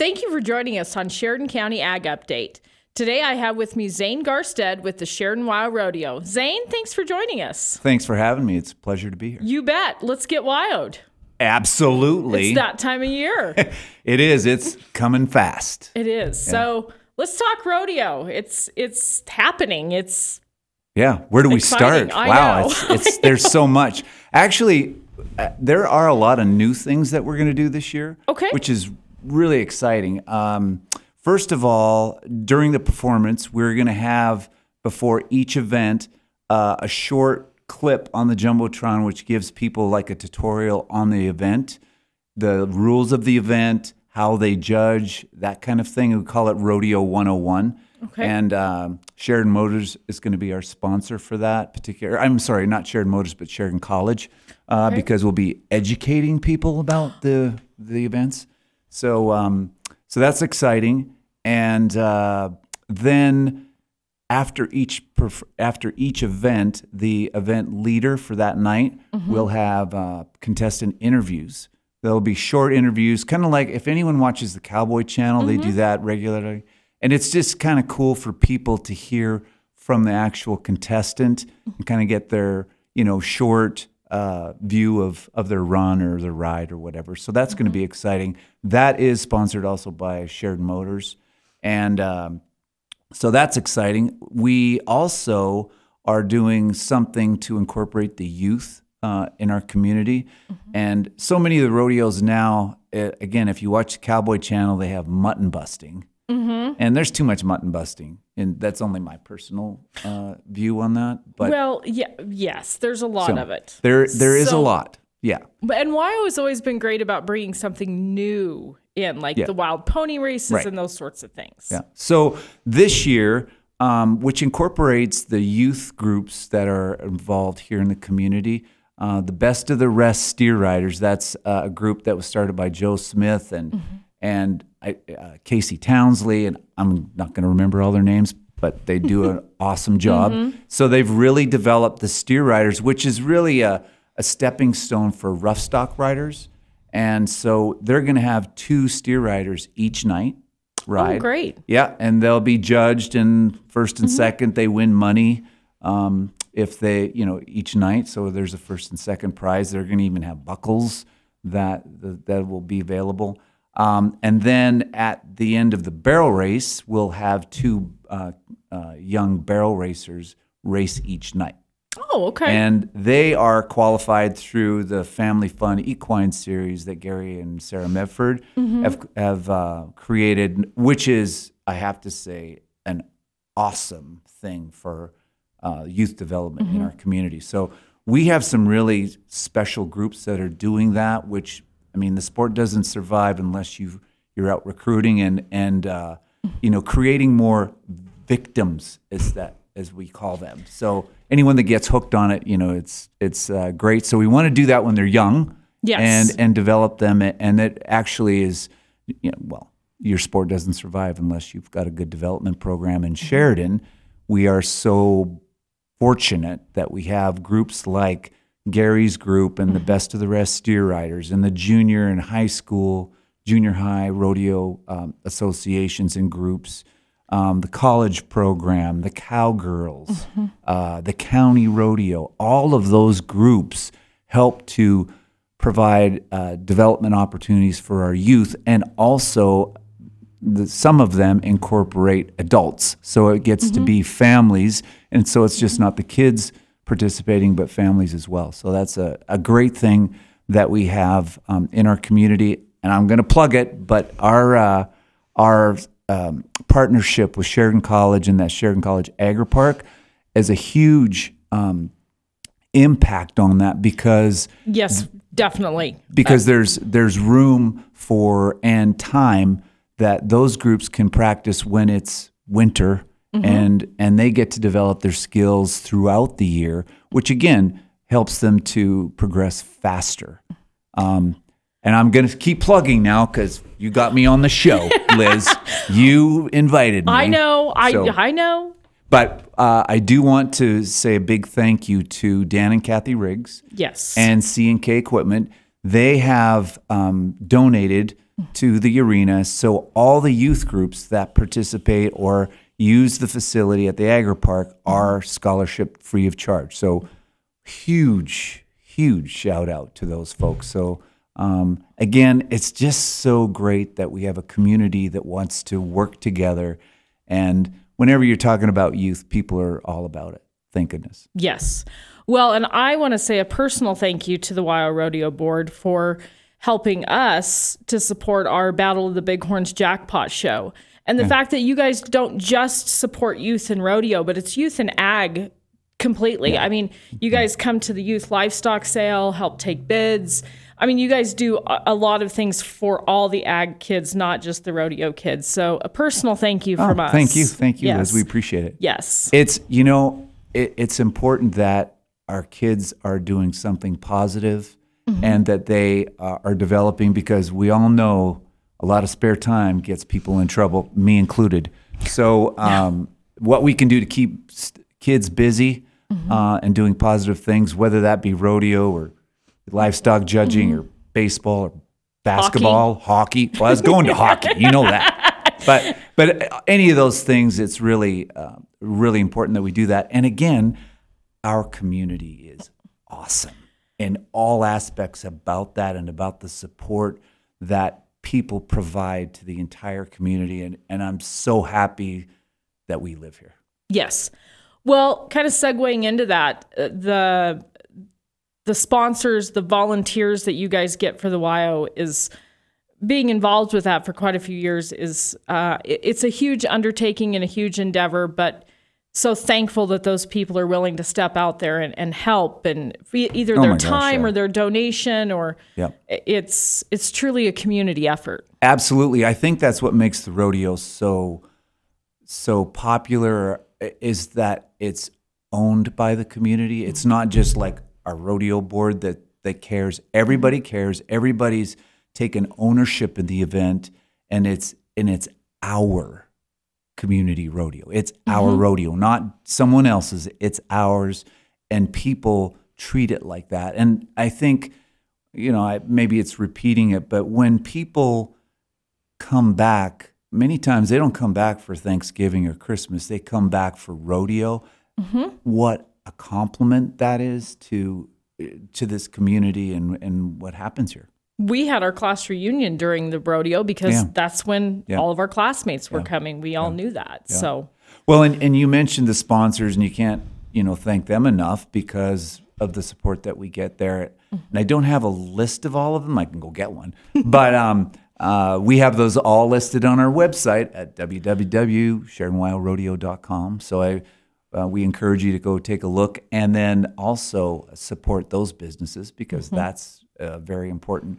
Thank you for joining us on Sheridan County Ag Update. Today I have with me Zane Garstead with the Sheridan WYO Rodeo. Zane, thanks for joining us. Thanks for having me. It's a pleasure to be here. You bet. Let's get wild. Absolutely. It's that time of year. it is. It's coming fast. It is. Yeah. So let's talk rodeo. It's it's happening. It's yeah. Where do we start? I wow, know. it's, it's there's so much. Actually, uh, there are a lot of new things that we're going to do this year. Okay. Which is really exciting. Um, first of all, during the performance, we're going to have before each event uh, a short clip on the jumbotron, which gives people like a tutorial on the event, the rules of the event, how they judge, that kind of thing. We call it Rodeo 101. Okay. And um, Sheridan Motors is going to be our sponsor for that particular. I'm sorry, not Sheridan Motors, but Sheridan College, uh, Okay. because we'll be educating people about the the events. So um, so that's exciting. And uh, then after each perf- after each event, the event leader for that night will have uh, contestant interviews. There'll be short interviews, kind of like if anyone watches the Cowboy Channel, they do that regularly, and it's just kind of cool for people to hear from the actual contestant and kind of get their you know short uh, view of of their run or their ride or whatever. So that's going to be exciting. That is sponsored also by Sheridan Motors, and um, so that's exciting. We also are doing something to incorporate the youth uh, in our community. And so many of the rodeos now, uh, again, if you watch the Cowboy Channel, they have mutton busting. And there's too much mutton busting. And that's only my personal uh, view on that. But well, yeah, yes, there's a lot so of it. There, there is So- a lot. Yeah. But and WYO has always been great about bringing something new in, like Yeah. the wild pony races Right. and those sorts of things. Yeah. So this year, um, which incorporates the youth groups that are involved here in the community, uh, the Best of the Rest Steer Riders. That's uh, a group that was started by Joe Smith and and I, uh, Casey Townsley, and I'm not going to remember all their names, but they do an awesome job. So they've really developed the Steer Riders, which is really a, a stepping stone for rough stock riders. And so they're going to have two steer riders each night ride. Oh, great. Yeah, and they'll be judged, and 1st and second they win money um, if they, you know, each night. So there's a first and second prize. They're going to even have buckles that that will be available. Um, and then at the end of the barrel race, we'll have two uh, uh, young barrel racers race each night Oh, okay. and they are qualified through the Family Fun Equine Series that Gary and Sarah Medford have have uh, created, which is, I have to say, an awesome thing for uh, youth development in our community. So we have some really special groups that are doing that. Which I mean, the sport doesn't survive unless you you're out recruiting and and uh, you know creating more victims is that as we call them. So anyone that gets hooked on it, you know, it's it's uh, great. So we want to do that when they're young, Yes. and and develop them, and it actually is, you know, well, your sport doesn't survive unless you've got a good development program. In Sheridan, we are so fortunate that we have groups like Gary's group and the Best of the Rest Steer Riders and the junior and high school, junior high rodeo um, associations and groups, um, the college program, the Cowgirls, uh, the county rodeo. All of those groups help to provide uh, development opportunities for our youth and also the, some of them incorporate adults. So it gets to be families. And so it's just not the kids participating, but families as well. So that's a, a great thing that we have um, in our community. And I'm going to plug it, but our, uh, our um, partnership with Sheridan College and that Sheridan College Agri Park is a huge um, impact on that because yes, definitely. because there's there's room for and time that those groups can practice when it's winter and and they get to develop their skills throughout the year which again helps them to progress faster um, and I'm going to keep plugging now because you got me on the show, Liz. you invited me. I know. I So- I know. But uh, I do want to say a big thank you to Dan and Kathy Riggs Yes. and C and K Equipment. They have um, donated to the arena. So all the youth groups that participate or use the facility at the Agri Park are scholarship free of charge. So huge, huge shout out to those folks. So um, again, it's just so great that we have a community that wants to work together. And whenever you're talking about youth, people are all about it. Thank goodness. Yes. Well, and I want to say a personal thank you to the Wyo Rodeo Board for helping us to support our Battle of the Bighorns jackpot show. And the fact that you guys don't just support youth in rodeo, but it's youth in ag completely. I mean, you guys come to the youth livestock sale, help take bids. I mean, you guys do a, lot of things for all the ag kids, not just the rodeo kids. So, a personal thank you from Oh, us. Thank you. Thank you, Yes. Liz. We appreciate it. yes. It's, you know, it, it's important that our kids are doing something positive and that they uh, are developing because we all know a lot of spare time gets people in trouble, me included. So, um, what we can do to keep kids busy uh, and doing positive things, whether that be rodeo or livestock judging or baseball or basketball, hockey. Well, I was going to hockey, you know that. But but any of those things, it's really uh, really important that we do that. And again, our community is awesome in all aspects about that and about the support that people provide to the entire community. And and I'm so happy that we live here. Yes. Well, kind of segueing into that, uh, the the sponsors, the volunteers that you guys get for the WYO is being involved with that for quite a few years is uh, it's a huge undertaking and a huge endeavor, but so thankful that those people are willing to step out there and, and help and either Oh their gosh, time yeah. or their donation or Yep. it's it's truly a community effort. Absolutely. I think that's what makes the rodeo so so popular is that it's owned by the community. It's not just like a rodeo board that that cares. Everybody mm-hmm. cares. Everybody's taken ownership in the event and it's and it's our community rodeo. It's our mm-hmm. rodeo, not someone else's. It's ours and people treat it like that. And I think you know, I, maybe it's repeating it, but when people come back, many times they don't come back for Thanksgiving or Christmas. They come back for rodeo. Mm-hmm. What a compliment that is to to this community and and what happens here. We had our class reunion during the rodeo because Yeah. that's when Yeah. all of our classmates were coming. We all knew that. So Well, and, and you mentioned the sponsors, and you can't, you know, thank them enough because of the support that we get there. And I don't have a list of all of them. I can go get one, but um, uh, we have those all listed on our website at www.sheridanwyorodeo.com. So I, uh, we encourage you to go take a look, and then also support those businesses because that's uh, very important.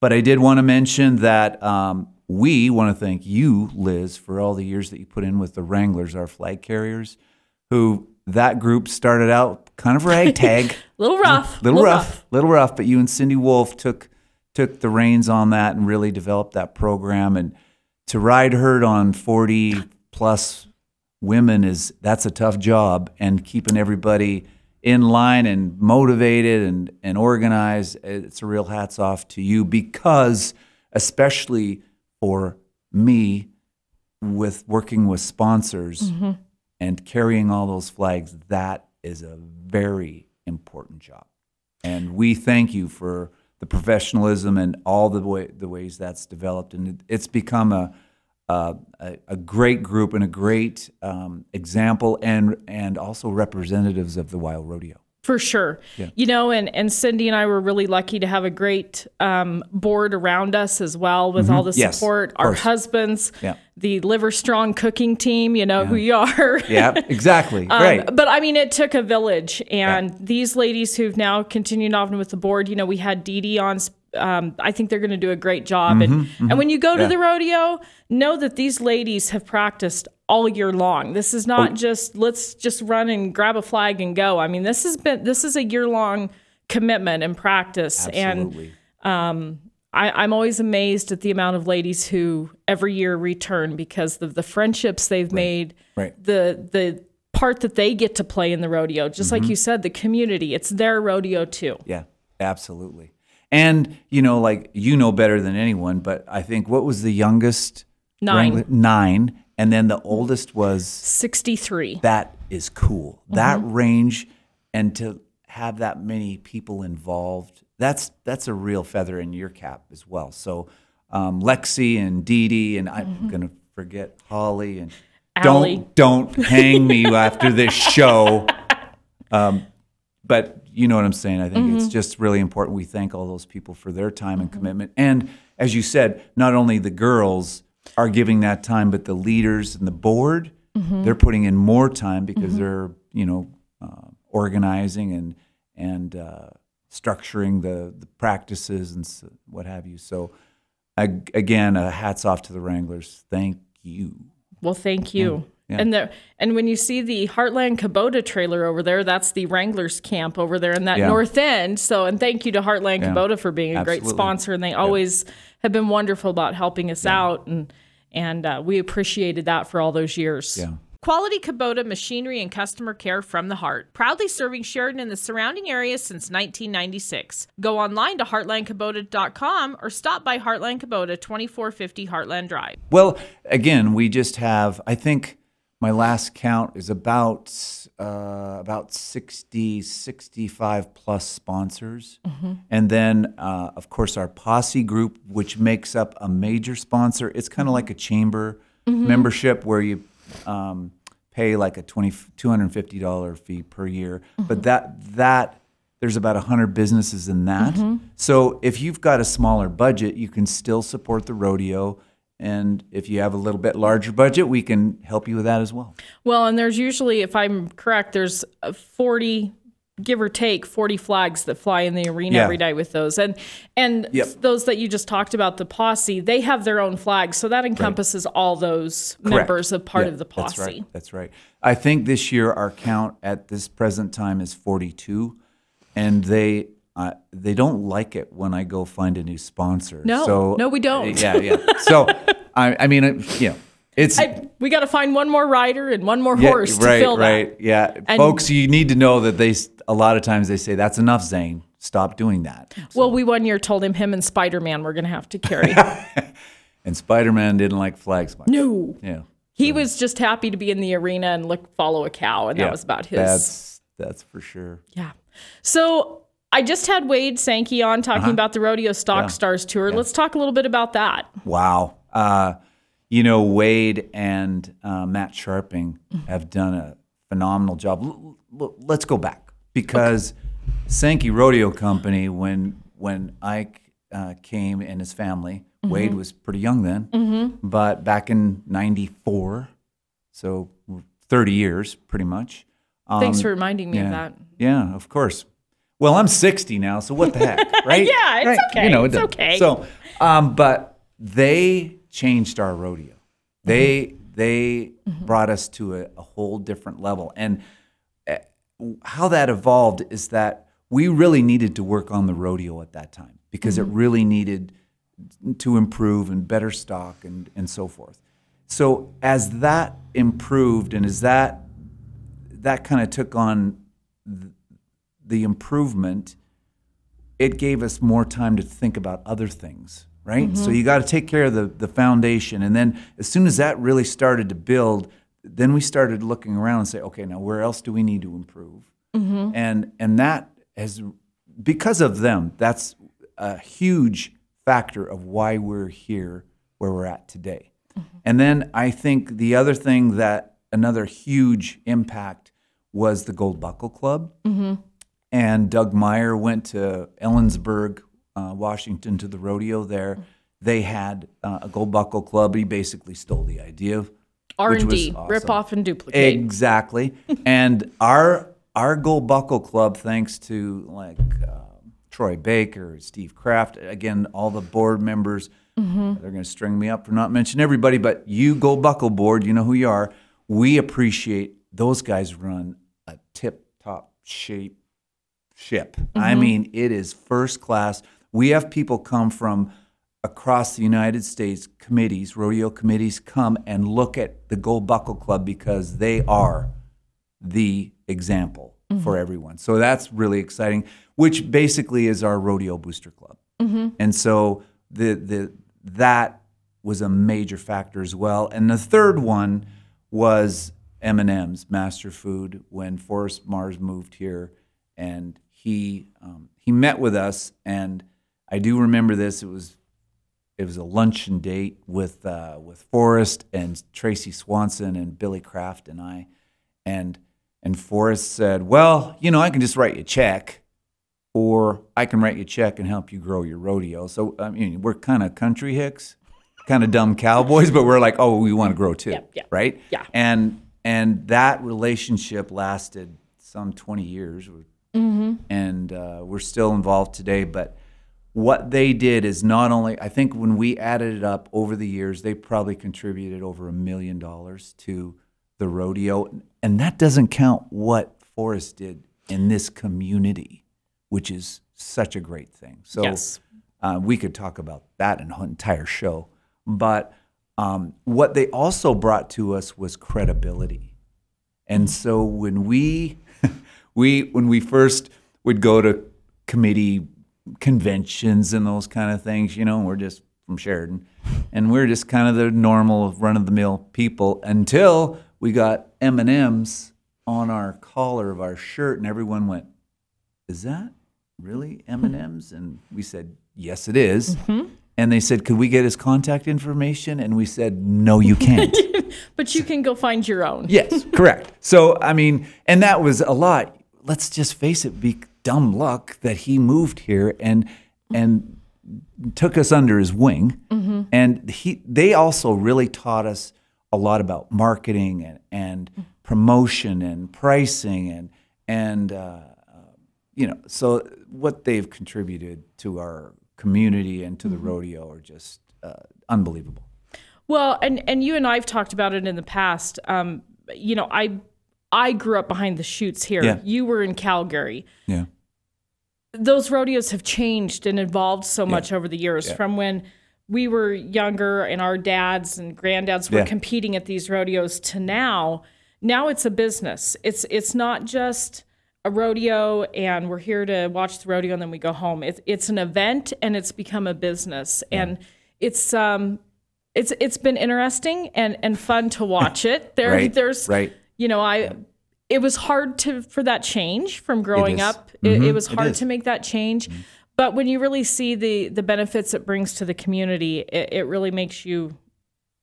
But I did want to mention that um, we want to thank you, Liz, for all the years that you put in with the Wranglers, our flag carriers, who that group started out kind of ragtag, A little rough, little rough, little rough. But you and Cindy Wolf took took the reins on that and really developed that program. And to ride herd on forty plus women is that's a tough job, and keeping everybody in line and motivated and, and organized. It's a real hats off to you because, especially for me, with working with sponsors mm-hmm. and carrying all those flags, that is a very important job. And we thank you for the professionalism and all the way, the ways that's developed. And it- it's become a a, a, a great group and a great um, example, and and also representatives of the WYO rodeo. For sure. You know, and, and Cindy and I were really lucky to have a great um, board around us as well with all the Mm-hmm. Yes, support. of Our course. husbands, Yeah. the Liver Strong cooking team, you know who you are. Yeah, exactly. Um, right. But I mean, it took a village, and these ladies who've now continued on with the board. You know, we had Dee Dee on. Um, I think they're going to do a great job. and and when you go to Mm-hmm, Yeah. the rodeo, know that these ladies have practiced all year long. This is Oh. not just let's just run and grab a flag and go. I mean, this has been this is a year long commitment and practice. And Absolutely. I, I'm always amazed at the amount of ladies who every year return because of the friendships they've made, Right. the the part that they get to play in the rodeo. Just Mm-hmm. like you said, the community, it's their rodeo too. Yeah, absolutely. And you know, like you know better than anyone, but I think what was the youngest? Nine. Wrangler? Nine, and then the oldest was 63. that is cool. That range, and to have that many people involved, that's that's a real feather in your cap as well. So, um, Lexi and Dee Dee, and I'm gonna forget Holly and Allie. don't don't hang me after this show. Um, but you know what I'm saying. I think it's just really important. We thank all those people for their time and commitment. And as you said, not only the girls are giving that time, but the leaders and the board, they're putting in more time because they're you know uh, organizing and and uh, structuring the the practices and what have you. So ag- again, uh, hats off to the Wranglers. Thank you. Well, thank you. Yeah. And the and when you see the Heartland Kubota trailer over there, that's the Wranglers camp over there in that Yeah. north end. So, and thank you to Heartland Yeah. Kubota for being a great sponsor, and they always have been wonderful about helping us out, and and uh, we appreciated that for all those years. Yeah. Quality Kubota machinery and customer care from the heart. Proudly serving Sheridan and the surrounding areas since 1996. Go online to heartlandkubota.com or stop by Heartland Kubota, 2450 Heartland Drive. Well, again, we just have. I think my last count is about uh, about 60, 65 plus sponsors, and then uh, of course our posse group, which makes up a major sponsor. It's kind of like a chamber membership where you um, pay like a 20, $250 fee per year, but that that there's about 100 businesses in that. So if you've got a smaller budget, you can still support the rodeo. And if you have a little bit larger budget, we can help you with that as well. Well, and there's usually, if I'm correct, there's uh, 40, give or take, 40 flags that fly in the arena Yeah. every day with those. And and Yep. those that you just talked about, the posse, they have their own flags. So that encompasses all those members of part Yeah, of the posse That's right. That's right. I think this year our count at this present time is 42, and they uh, they don't like it when I go find a new sponsor. No, so, no, we don't. Yeah, yeah. So I, I mean, it, you know, it's I, we got to find one more rider and one more yeah, horse to right, fill right. that. Yeah, And- folks, you need to know that they a lot of times they say that's enough, Zane. Stop doing that. Well, we one year told him him and Spider Man were going to have to carry. And Spider Man didn't like flags much. no, Yeah, he was just happy to be in the arena and look follow a cow, and yeah. that was about his. That's that's for sure. Yeah. So I just had Wade Sankey on talking about the Rodeo Stock Stars tour. Let's talk a little bit about that. Wow. Uh, you know, Wade and uh, Matt Scharping have done a phenomenal job. L- l- let's go back because Sankey Rodeo Company, when when Ike uh, came and his family, Wade was pretty young then, but back in '94, so 30 years pretty much. Um, Thanks for reminding me yeah. of that. Yeah, of course. Well, I'm 60 now, so what the heck, right? Yeah, it's Right. okay. You know, it It's doesn't- okay. So, um, but they changed our rodeo. They Mm-hmm. they brought us to a, a whole different level, and uh, how that evolved is that we really needed to work on the rodeo at that time because Mm-hmm. it really needed to improve and better stock and and so forth. So as that improved and as that that kind of took on th- the improvement, it gave us more time to think about other things, right? So mm-hmm. you got to take care of the, the foundation. And then as soon as that really started to build, then we started looking around and say, okay, now where else do we need to improve? Mm-hmm. And, and that has, because of them, that's a huge factor of why we're here where we're at today. Mm-hmm. And then I think the other thing that another huge impact was the Gold Buckle Club. And Doug Meyer went to Ellensburg, uh, Washington, to the rodeo there. They had uh, a Gold Buckle Club. He basically stole the idea. of R and D, awesome. rip off and duplicate. Exactly. and our our Gold Buckle Club, thanks to like um, Troy Baker, Steve Kraft, again, all the board members. Mm-hmm. They're going to string me up for not mentioning everybody, but you Gold Buckle board, you know who you are. We appreciate those guys run a tip top shape ship. I Mm-hmm. mean, it is first class. We have people come from across the United States, committees, rodeo committees, come and look at the Gold Buckle Club because they are the example for everyone. So that's really exciting, which basically is our rodeo booster club. And so the the that was a major factor as well. And the third one was M&M's Master Food when Forrest Mars moved here, and he um, he met with us, and I do remember this. It was it was a luncheon date with uh, with Forrest and Tracy Swanson and Billy Kraft and I, and and Forrest said, "Well, you know, I can just write you a check, or I can write you a check and help you grow your rodeo." So I mean, we're kind of country hicks, kind of dumb cowboys, but we're like, "Oh, we want to grow too, Yeah, yeah. right?" Yeah. And and that relationship lasted some twenty years, and uh, we're still involved today, but what they did is not only I think when we added it up over the years, they probably contributed over a million dollars to the rodeo, and that doesn't count what Forrest did in this community, which is such a great thing. So Yes. uh, we could talk about that in an entire show, but um, what they also brought to us was credibility. And so when we we when we first would go to committee conventions and those kind of things, you know, we're just from Sheridan, and we're just kind of the normal run of the mill people until we got M and M's on our collar of our shirt, and everyone went, "Is that really M and M's?" And we said, "Yes, it is." Mm-hmm. And they said, "Could we get his contact information?" And we said, "No, you can't." But you can go find your own. Yes, correct. So I mean, and that was a lot. Let's just face it, be dumb luck that he moved here and and took us under his wing. And he they also really taught us a lot about marketing and, and promotion and pricing and and uh, uh, you know so what they've contributed to our community and to the rodeo are just uh, unbelievable. Well, and and you and I've talked about it in the past. Um, you know, I I grew up behind the chutes here. Yeah. You were in Calgary. Yeah. Those rodeos have changed and evolved so much over the years from when we were younger and our dads and granddads were Yeah. competing at these rodeos to now. Now it's a business. It's it's not just a rodeo and we're here to watch the rodeo and then we go home. It's it's an event and it's become a business. And it's um it's it's been interesting and and fun to watch it. There Right, there's right. You know, I it was hard to for that change from growing is. up. It, mm-hmm. it was hard is. to make that change. Mm-hmm. But when you really see the the benefits it brings to the community, it, it really makes you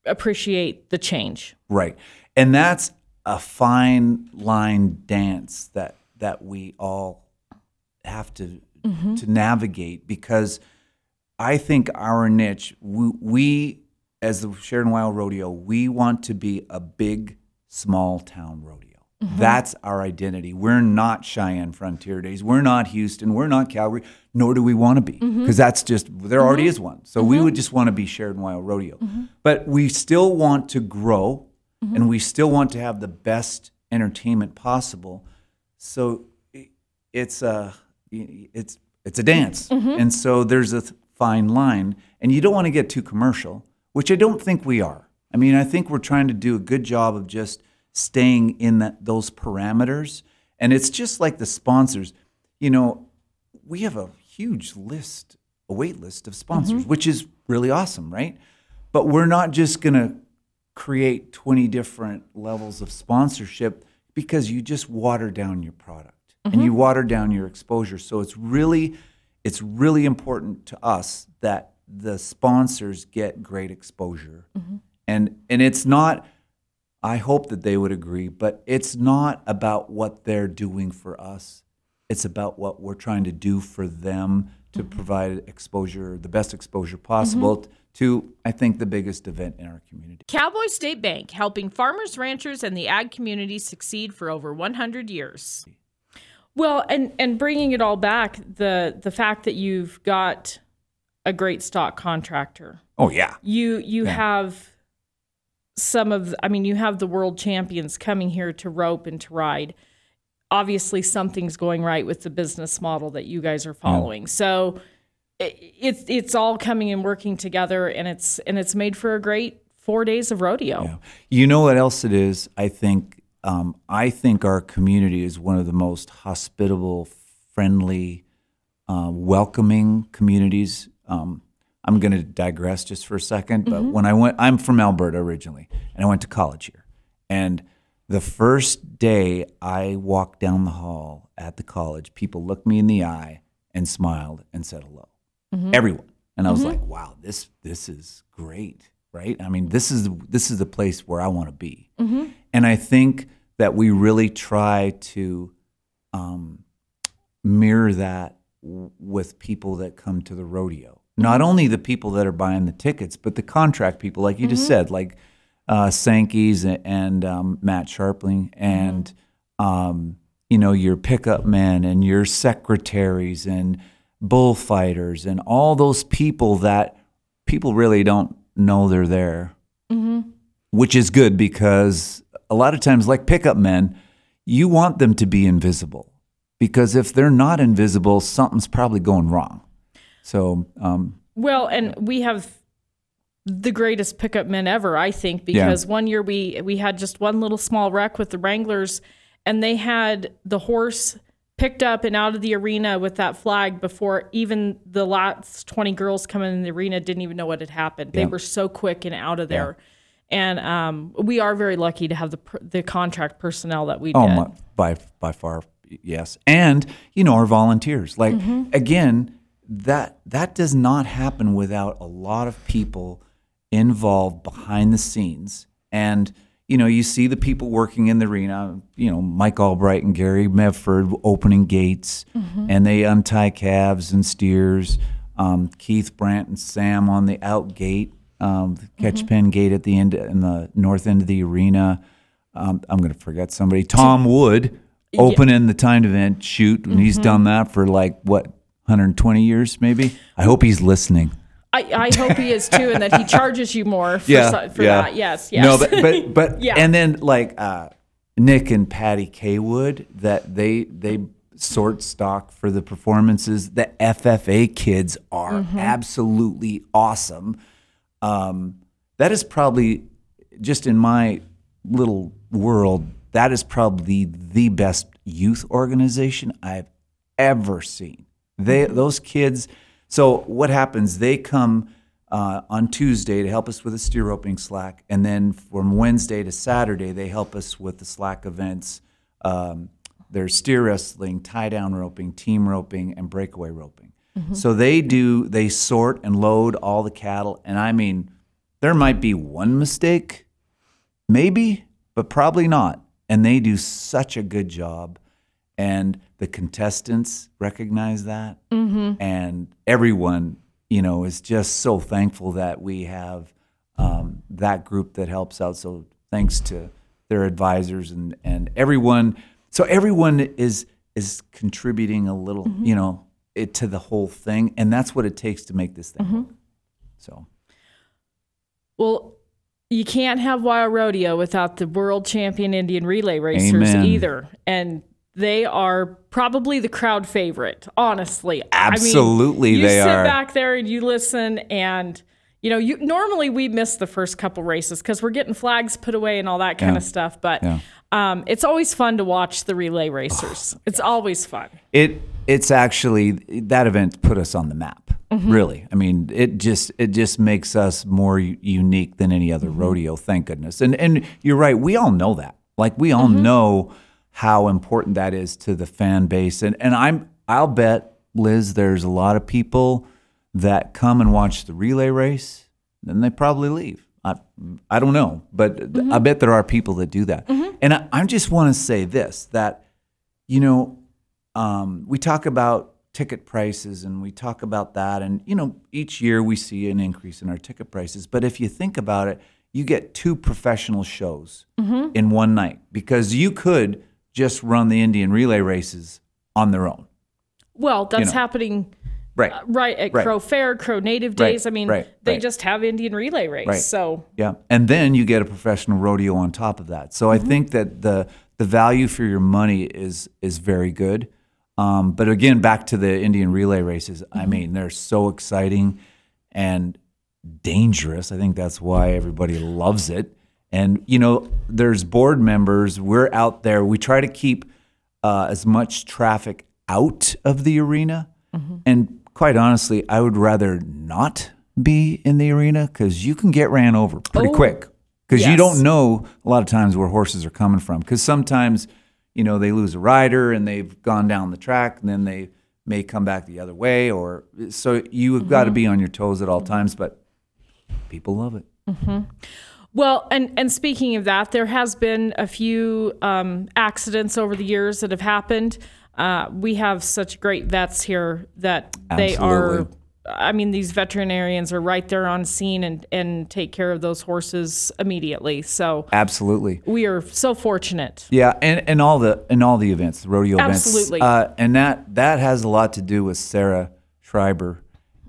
appreciate the change. Right. And that's a fine line dance that that we all have to mm-hmm. to navigate because I think our niche we, we as the Sheridan WYO Rodeo, we want to be a big small town rodeo. That's our identity. We're not Cheyenne Frontier Days. We're not Houston. We're not Calgary. Nor do we want to be mm-hmm. because that's just there already mm-hmm. is one. So we mm-hmm. would just want to be Sheridan WYO Rodeo. But we still want to grow and we still want to have the best entertainment possible. So it's a it's it's a dance, and so there's a fine line, and you don't want to get too commercial, which I don't think we are. I mean, I think we're trying to do a good job of just staying in that those parameters, and it's just like the sponsors. You know, we have a huge list, a wait list of sponsors, mm-hmm. which is really awesome, right? But we're not just going to create 20 different levels of sponsorship because you just water down your product and you mm-hmm. water down your exposure. So it's really it's really important to us that the sponsors get great exposure. Mm-hmm. And and it's not I hope that they would agree, but it's not about what they're doing for us. It's about what we're trying to do for them to mm-hmm. provide exposure, the best exposure possible mm-hmm. to, I think, the biggest event in our community. Cowboy State Bank, helping farmers, ranchers, and the ag community succeed for over 100 years. Well, and and bringing it all back, the the fact that you've got a great stock contractor, Oh, yeah. you you have some of, I mean, you have the world champions coming here to rope and to ride. Obviously, something's going right with the business model that you guys are following. So it, it's it's all coming and working together, and it's and it's made for a great four days of rodeo. Yeah. You know what else it is? I think um, I think our community is one of the most hospitable, friendly, uh, welcoming communities. Um, I'm going to digress just for a second, but mm-hmm. when I went, I'm from Alberta originally, and I went to college here. And the first day I walked down the hall at the college, people looked me in the eye and smiled and said hello. Mm-hmm. Everyone, and I was mm-hmm. like, "Wow, this this is great." Right? I mean, this is this is the place where I want to be. And I think that we really try to um, mirror that w- with people that come to the rodeo. Not only the people that are buying the tickets, but the contract people, like you just said, like uh, Sankey's and, and um, Matt Scharping, and um, you know your pickup men and your secretaries and bullfighters and all those people that people really don't know they're there, which is good because a lot of times, like pickup men, you want them to be invisible because if they're not invisible, something's probably going wrong. So, um, Well, and we have the greatest pickup men ever, I think, because one year we we had just one little small wreck with the Wranglers, and they had the horse picked up and out of the arena with that flag before even the last 20 girls coming in the arena didn't even know what had happened. They were so quick and out of there. And um, we are very lucky to have the the contract personnel that we do. Oh, did. my, by by far, yes. And you know, our volunteers. Like again, that that does not happen without a lot of people involved behind the scenes. And you know, you see the people working in the arena. You know, Mike Albright and Gary Medford opening gates, and they untie calves and steers. Um, Keith brant and Sam on the out gate, um, the catch pen gate at the end in the north end of the arena um, I'm going to forget somebody. Tom Wood opening the timed event chute, and he's done that for like what 120 years, maybe. I hope he's listening. I, I hope he is too, and that he charges you more for, so- for that. Yes, yes. No, but but but Yeah. and then like uh, Nick and Patty Kaywood that they they sort stock for the performances. The FFA kids are Mm-hmm. absolutely awesome. Um, that is probably just in my little world. That is probably the best youth organization I've ever seen. They those kids. So what happens? They come uh, on Tuesday to help us with the steer roping slack, and then from Wednesday to Saturday they help us with the slack events. Um, there's steer wrestling, tie down roping, team roping, and breakaway roping. So they do they sort and load all the cattle, and I mean, there might be one mistake, maybe, but probably not. And they do such a good job. And the contestants recognize that. Mm-hmm. And everyone, you know, is just so thankful that we have um, that group that helps out. So thanks to their advisors and, and everyone. So everyone is is contributing a little, mm-hmm. you know, it to the whole thing. And that's what it takes to make this thing mm-hmm. work. So Well, you can't have WYO Rodeo without the world champion Indian relay racers Amen. either. And they are probably the crowd favorite, honestly. I mean, Absolutely, you they sit are. back there and you listen and you know, you normally we miss the first couple races because we're getting flags put away and all that kind Yeah. of stuff. But Yeah. um, it's always fun to watch the relay racers. it's always fun. It it's actually that event put us on the map. Mm-hmm. Really, I mean, it just it just makes us more unique than any other mm-hmm. rodeo. Thank goodness. And and you're right. We all know that. Like we all mm-hmm. know how important that is to the fan base. And and I'm I'll bet Liz, there's a lot of people that come and watch the relay race, then they probably leave. I, I don't know, but mm-hmm. I bet there are people that do that. Mm-hmm. And I, I just want to say this that, you know, um, we talk about ticket prices and we talk about that. And, you know, each year we see an increase in our ticket prices. But if you think about it, you get two professional shows mm-hmm. in one night because you could just run the Indian relay races on their own. Well, that's know. happening Right. uh, right at Right. Crow Fair, Crow Native Right, Days. I mean, right, they right. just have Indian relay race. Right. So Yeah, and then you get a professional rodeo on top of that. So I think that the the value for your money is is very good. Um, but again, back to the Indian relay races. I mean, they're so exciting and dangerous. I think that's why everybody loves it. And you know, there's board members. We're out there. We try to keep uh, as much traffic out of the arena. Mm-hmm. And quite honestly, I would rather not be in the arena because you can get ran over pretty Oh, quick. Because you don't know a lot of times where horses are coming from. Because sometimes, you know, they lose a rider and they've gone down the track, and then they may come back the other way. Or so you have got to mm-hmm. be on your toes at all times. But people love it. Mm-hmm. Well, and and speaking of that, there has been a few um, accidents over the years that have happened. Uh, we have such great vets here that they are. I mean, these veterinarians are right there on scene and and take care of those horses immediately. So Absolutely. we are so fortunate. Yeah, and, and all the and all the events, the rodeo Absolutely. events, uh, and that that has a lot to do with Sarah Schreiber.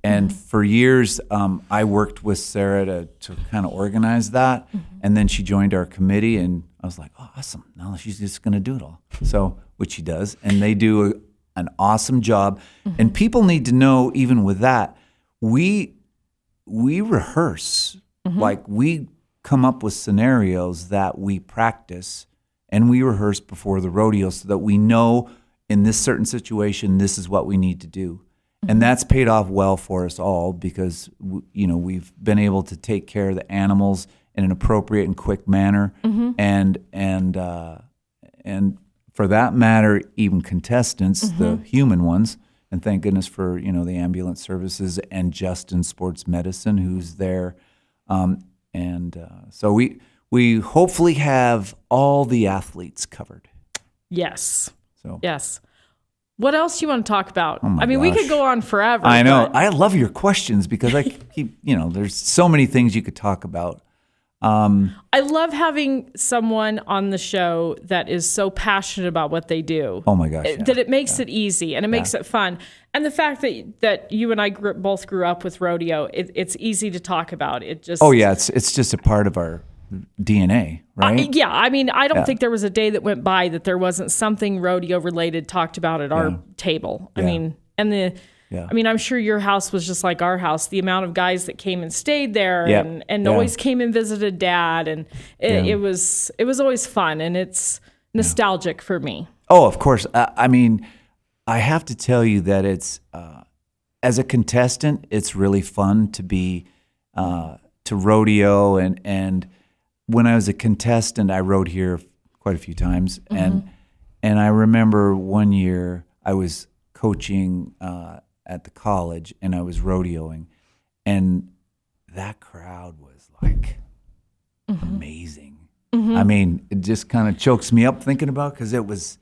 And for years, um, I worked with Sarah to, to kind of organize that, mm-hmm. and then she joined our committee, and I was like, oh, awesome! Now she's just going to do it all. So, which she does, and they do a, an awesome job. Mm-hmm. And people need to know, even with that, we we rehearse mm-hmm. like we come up with scenarios that we practice and we rehearse before the rodeo so that we know in this certain situation this is what we need to do and that's paid off well for us all because you know we've been able to take care of the animals in an appropriate and quick manner. And and uh, and for that matter even contestants the human ones and thank goodness for you know the ambulance services and Justin Sports Medicine who's there. Um, and uh, so we we hopefully have all the athletes covered. Yes, so yes. What else do you want to talk about? Oh I mean, we could go on forever. I know but- I love your questions because I keep you know there's so many things you could talk about um, I love having someone on the show that is so passionate about what they do. oh my gosh yeah. that it makes it easy and it makes it fun. And the fact that that you and I grew, both grew up with rodeo, it, it's easy to talk about. It just oh yeah it's it's just a part of our DNA right I- yeah. I mean, I don't think there was a day that went by that there wasn't something rodeo related talked about at our table. I Yeah. mean, and the. Yeah. I mean, I'm sure your house was just like our house. The amount of guys that came and stayed there, Yeah. and and Yeah. always came and visited dad, and it, Yeah. it was it was always fun, and it's nostalgic for me. Oh, of course. I, I mean, I have to tell you that it's uh, as a contestant, it's really fun to be uh, to rodeo and and when I was a contestant, I rode here quite a few times, mm-hmm. and and I remember one year I was coaching uh, at the college and I was rodeoing, and that crowd was like mm-hmm. amazing. Mm-hmm. I mean, it just kind of chokes me up thinking about because it was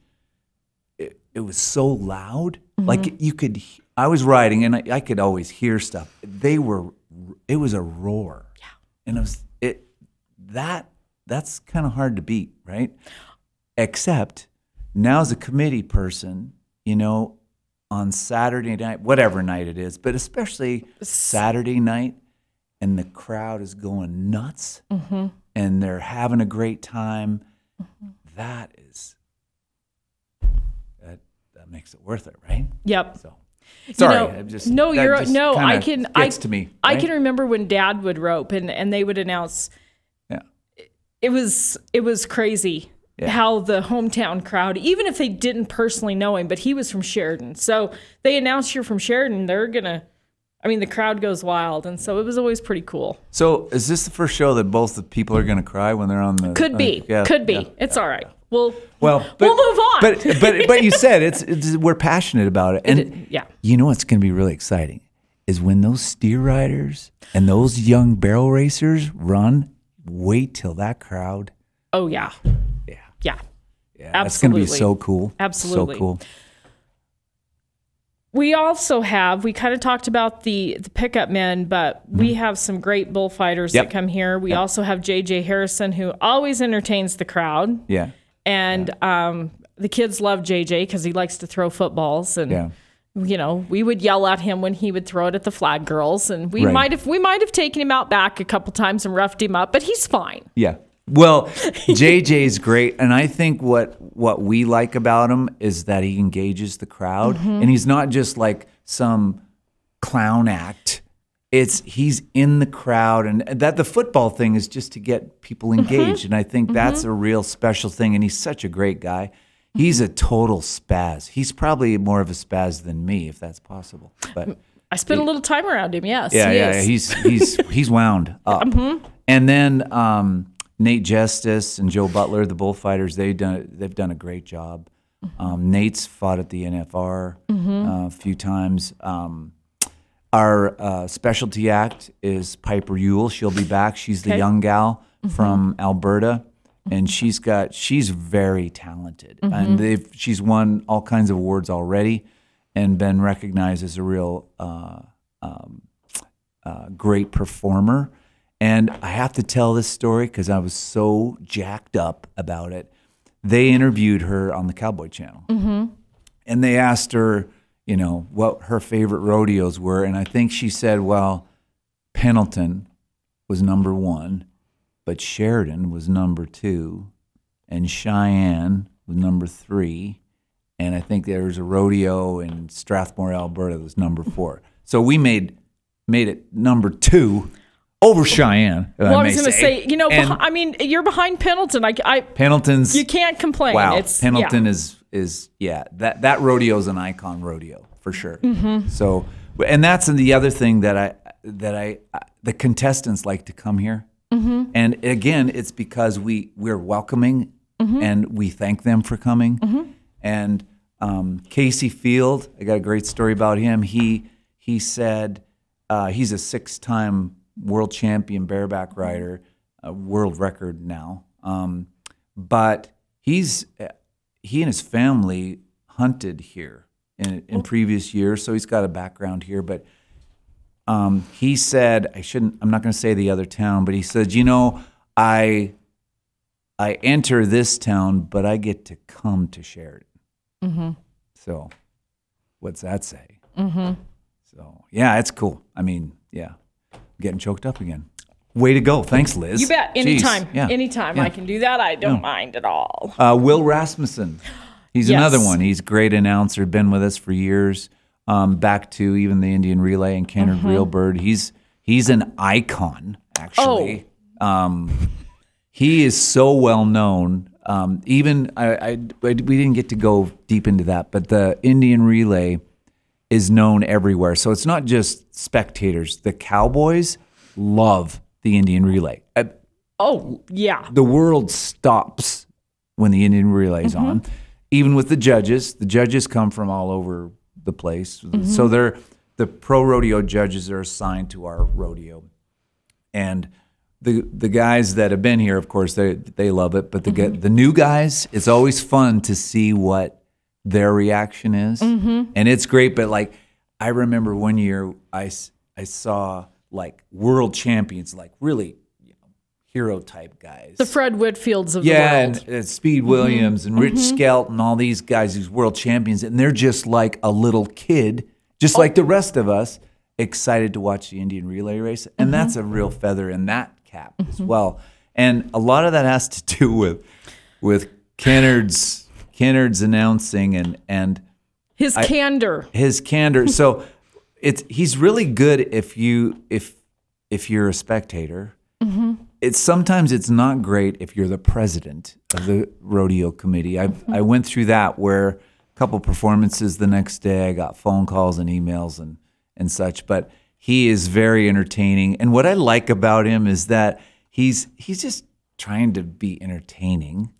it, it was so loud. Like you could, I was riding and I, I could always hear stuff. They were, it was a roar. Yeah. And it was it that that's kind of hard to beat, right? Except now as a committee person, you know, on Saturday night, whatever night it is, but especially Saturday night, and the crowd is going nuts mm-hmm. and they're having a great time. Mm-hmm. That is that that makes it worth it, right? Yep. So sorry, know, I'm just no, you're just no. I can. I to me. I can remember when Dad would rope, and and they would announce. It was it was crazy Yeah. how the hometown crowd, even if they didn't personally know him, but he was from Sheridan, so they announced you're from Sheridan. They're gonna. I mean, the crowd goes wild, and so it was always pretty cool. So is this the first show that both the people are going to cry when they're on the? Could uh, be, yeah, could be. yeah. It's all right. We'll Well, but, we'll move on. But but but you said it's, it's we're passionate about it, and yeah. you know what's going to be really exciting is when those steer riders and those young barrel racers run. Wait till that crowd. oh yeah, Yeah, yeah. yeah, that's going to be so cool. Absolutely. so cool. We also have we kind of talked about the the pickup men, but we have some great bullfighters Mm-hmm. Yep. that come here. We also have JJ Harrison who always entertains the crowd, Yeah, and um, the kids love JJ because he likes to throw footballs and. yeah. You know, we would yell at him when he would throw it at the flag girls, and we Right. might have we might have taken him out back a couple times and roughed him up, but he's fine. Yeah. Well, JJ's great, and I think what what we like about him is that he engages the crowd, Mm-hmm. and he's not just like some clown act. it's he's in the crowd, and that the football thing is just to get people Mm-hmm. engaged, and I think that's a real special thing. And he's such a great guy. He's a total spaz. He's probably more of a spaz than me, if that's possible. But I spent a little time around him. Yes. yeah, he yeah, he's he's he's wound up. And then um, Nate Justice and Joe Butler, the bullfighters, they done they've done a great job. Um, Nate's fought at the NFR uh, a few times. Um, our uh, specialty act is Piper Yule. She'll be back. She's the young gal from Alberta, and she's got she's very talented, and they've she's won all kinds of awards already, and been recognized as a real uh, um, uh, great performer. And I have to tell this story because I was so jacked up about it. They interviewed her on the Cowboy Channel, and they asked her, you know, what her favorite rodeos were, and I think she said, "Well, Pendleton was number one, but Sheridan was number two, and Cheyenne was number three, and I think there was a rodeo in Strathmore, Alberta, that was number four. So we made made it number two over Cheyenne. Well, I may was going to say, you know, And beh- I mean, you're behind Pendleton. I, I Pendleton's you can't complain. Wow, It's, Pendleton yeah. is is yeah that that rodeo is an icon rodeo for sure. Mm-hmm. So, and that's the other thing that I that I the contestants like to come here, Mm-hmm. And again, it's because we we're welcoming Mm-hmm. and we thank them for coming. And um, Kaycee Feild, I got a great story about him. He he said uh, he's a six time world champion bareback rider, a world record now. Um, but he's he and his family hunted here in, in previous years, so he's got a background here. But um, he said, I shouldn't. I'm not going to say the other town, but he said, you know, I I enter this town, but I get to come to Sheridan. So, what's that say? Mm-hmm. So, yeah, it's cool. I mean, yeah, I'm getting choked up again. Way to go! Thanks, Liz. You bet. Jeez. Anytime. Yeah. Anytime Yeah. I can do that. I don't mind at all. Uh, Will Rasmussen. He's Yes. another one. He's a great announcer, been with us for years. Um, back to even the Indian Relay and Kennard Mm-hmm. Real Bird. He's he's an icon, actually. Oh. Um, he is so well known. Um, even I, I, I- we didn't get to go deep into that, but the Indian Relay is known everywhere. So it's not just spectators. The Cowboys love the Indian Relay. Uh, Oh, yeah. the world stops when the Indian relay is on. Even with the judges, the judges come from all over the place. So mm-hmm. they're the pro rodeo judges are assigned to our rodeo, and the the guys that have been here, of course, they they love it. But the gu- mm-hmm. the new guys, it's always fun to see what their reaction is, mm-hmm. and it's great. But like, I remember one year I I saw like world champions, like really hero type guys. The Fred Whitfields of yeah, the world. Yeah, and uh, Speed mm-hmm. Williams and Rich mm-hmm. Skelt and all these guys, these world champions, and they're just like a little kid, just oh. like the rest of us, excited to watch the Indian relay race, and mm-hmm. that's a real feather in that cap as well. And a lot of that has to do with with Kennard's Kennard's announcing and and His candor. his candor. So it's he's really good if you if if you're a spectator. It's sometimes it's not great if you're the president of the rodeo committee. I mm-hmm. I went through that where a couple performances the next day I got phone calls and emails and and such. But he is very entertaining, and what I like about him is that he's he's just trying to be entertaining.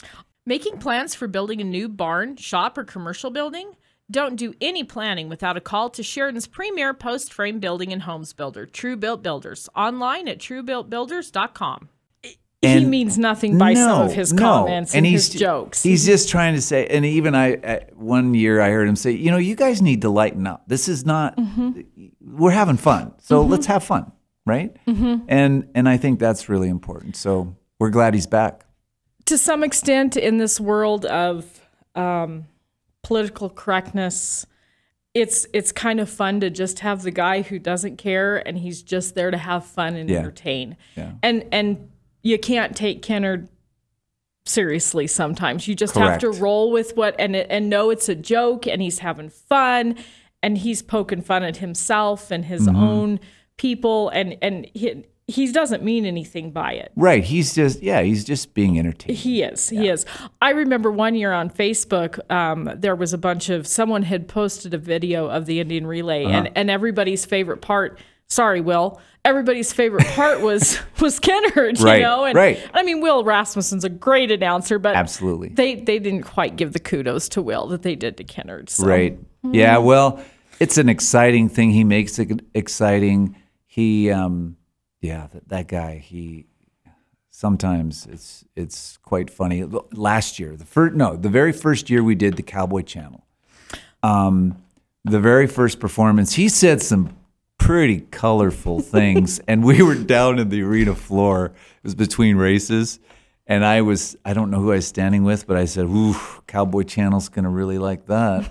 Making plans for building a new barn, shop, or commercial building? Don't do any planning without a call to Sheridan's premier post frame building and homes builder, True Built Builders, online at truebuiltbuilders.com. he means nothing by some of his comments and, his jokes. He's just trying to say, and even I, I, one year I heard him say, you know, you guys need to lighten up. This is not, Mm-hmm. we're having fun, so let's have fun, right? Mm-hmm. And and I think that's really important. So we're glad he's back. to some extent in this world of um, political correctness it's it's kind of fun to just have the guy who doesn't care and he's just there to have fun and Yeah. entertain Yeah. and and you can't take Kennard seriously sometimes you just have to roll with what and and know it's a joke and he's having fun and he's poking fun at himself and his Mm-hmm. own people and and he, he doesn't mean anything by it. Right. He's just yeah. He's just being entertained. He is. He is. I remember one year on Facebook, um, there was a bunch of someone had posted a video of the Indian relay, Uh-huh. and and everybody's favorite part. Sorry, Will. Everybody's favorite part was was Kennard, you know. And right. I mean, Will Rasmussen's a great announcer, but Absolutely. they they didn't quite give the kudos to Will that they did to Kennard. So. Right. Yeah. Well, it's an exciting thing. He makes it exciting. He, um, yeah, that, that guy. He sometimes it's it's quite funny. Last year, the first no, the very first year we did the Cowboy Channel. Um, the very first performance, he said some pretty colorful things, and we were down in the arena floor. It was between races. And I was, I don't know who I was standing with, but I said, Ooh, Cowboy Channel's going to really like that.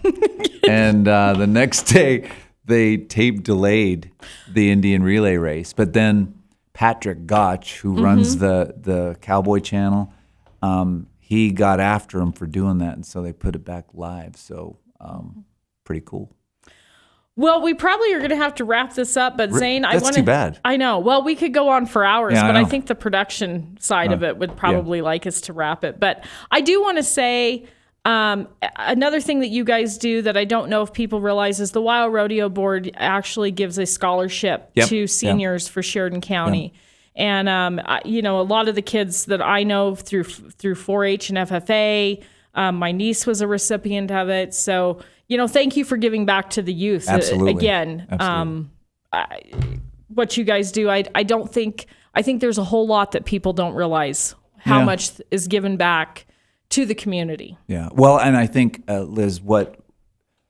and uh, the next day, they tape delayed the Indian relay race. But then Patrick Gottsch, who runs the, the Cowboy Channel, um, he got after him for doing that. And so they put it back live. So um, pretty cool. Well, we probably are going to have to wrap this up, but Zane, I that's want too bad. I know. Well, we could go on for hours, Yeah, I but I, know. Think the production side of it would probably like us to wrap it. But I do want to say um, a- another thing that you guys do that I don't know if people realize is the WYO Rodeo Board actually gives a scholarship Yep. to seniors for Sheridan County. And um, I, you know, a lot of the kids that I know through through 4-H and FFA, um, my niece was a recipient of it. So, you know, thank you for giving back to the youth. Uh, Absolutely. again, Absolutely. um, I, what you guys do, I I don't think I think there's a whole lot that people don't realize how Yeah. much is given back to the community. Yeah. Well, and I think, uh, Liz, what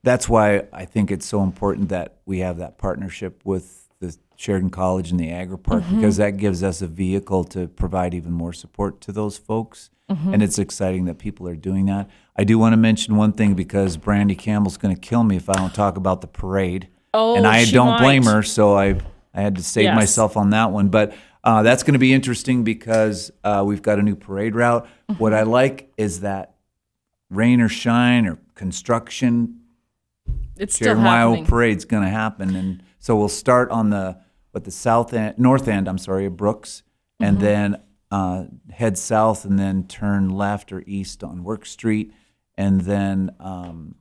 that's why I think it's so important that we have that partnership with the Sheridan College and the Agri Park because that gives us a vehicle to provide even more support to those folks. And it's exciting that people are doing that. I do want to mention one thing because Brandy Campbell's going to kill me if I don't talk about the parade. Oh, and I don't blame her, so I I had to save Yes. myself on that one. But uh, that's going to be interesting because uh, we've got a new parade route. What I like is that rain or shine or construction, It's still Sheridan happening. WYO Parade's going to happen, and so we'll start on the what the south end, north end. I'm sorry, of Brooks, Mm-hmm. and then uh, head south, and then turn left or east on Work Street, and then um,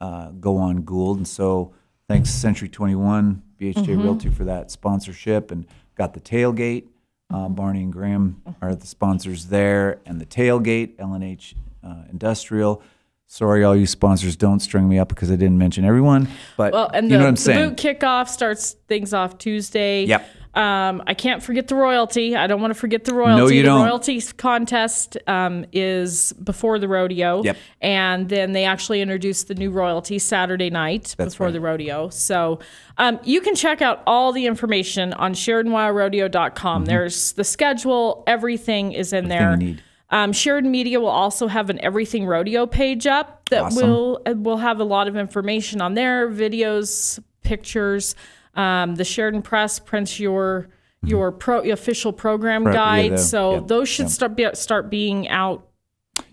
uh, go on Gould. And so, thanks Century 21, BHJ Mm-hmm. Realty for that sponsorship, and got the tailgate. Uh, Barney and Graham are the sponsors there, and the tailgate, L&H uh, Industrial. Sorry, all you sponsors, don't string me up because I didn't mention everyone. But Well, and you the, know what I'm the saying. boot kickoff starts things off Tuesday. Yep. Um, I can't forget the royalty. I don't want to forget the royalty. No, you the don't. royalty contest um, is before the rodeo. Yep. And then they actually introduced the new royalty Saturday night That's before right. the rodeo. So um, you can check out all the information on SheridanWYORodeo.com. There's the schedule, everything is in there. Mm-hmm. you need. Um, Sheridan Media will also have an Everything Rodeo page up that Awesome. will uh, will have a lot of information on there, videos, pictures. Um, the Sheridan Press prints your your pro, official program Pro- Mm-hmm. yeah, guide, the- so yeah, those should yeah. start be, start being out.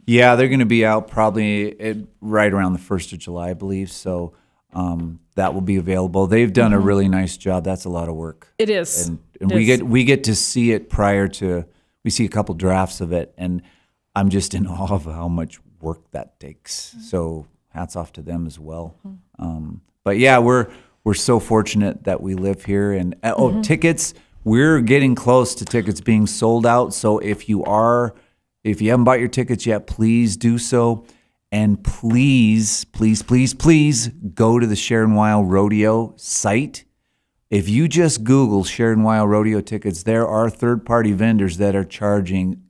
Yeah, they're going to be out probably at, right around the first of July, I believe. So um, that will be available. They've done a really nice job. That's a lot of work, It is, and, and we get we get to see it prior to. We see a couple drafts of it, and I'm just in awe of how much work that takes. So hats off to them as well. Um, but yeah, we're we're so fortunate that we live here, and uh, oh, tickets. We're getting close to tickets being sold out. So if you are, if you haven't bought your tickets yet, please do so. And please, please, please, please go to the Sharon WYO Rodeo site. If you just Google Sharon WYO Rodeo tickets, there are third party vendors that are charging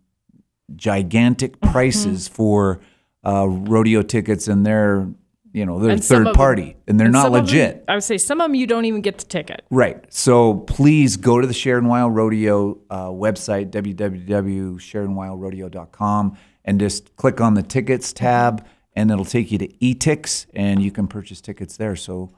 gigantic Mm-hmm. prices for uh, rodeo tickets, and they're you know they're And third of them- party and they're and not of them- legit. I would say some of them you don't even get the ticket. Right. So please go to the Sheridan WYO Rodeo uh, website, www.sheridanwyorodeo.com, and just click on the tickets tab, and it'll take you to eTix, and you can purchase tickets there. So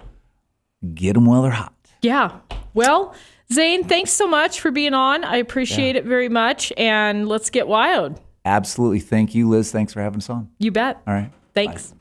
get them while they're hot. Yeah. Well, Zane, thanks so much for being on. I appreciate it very much, and let's get wild. Absolutely. Thank you, Liz. Thanks for having us on. You bet. All right. Thanks.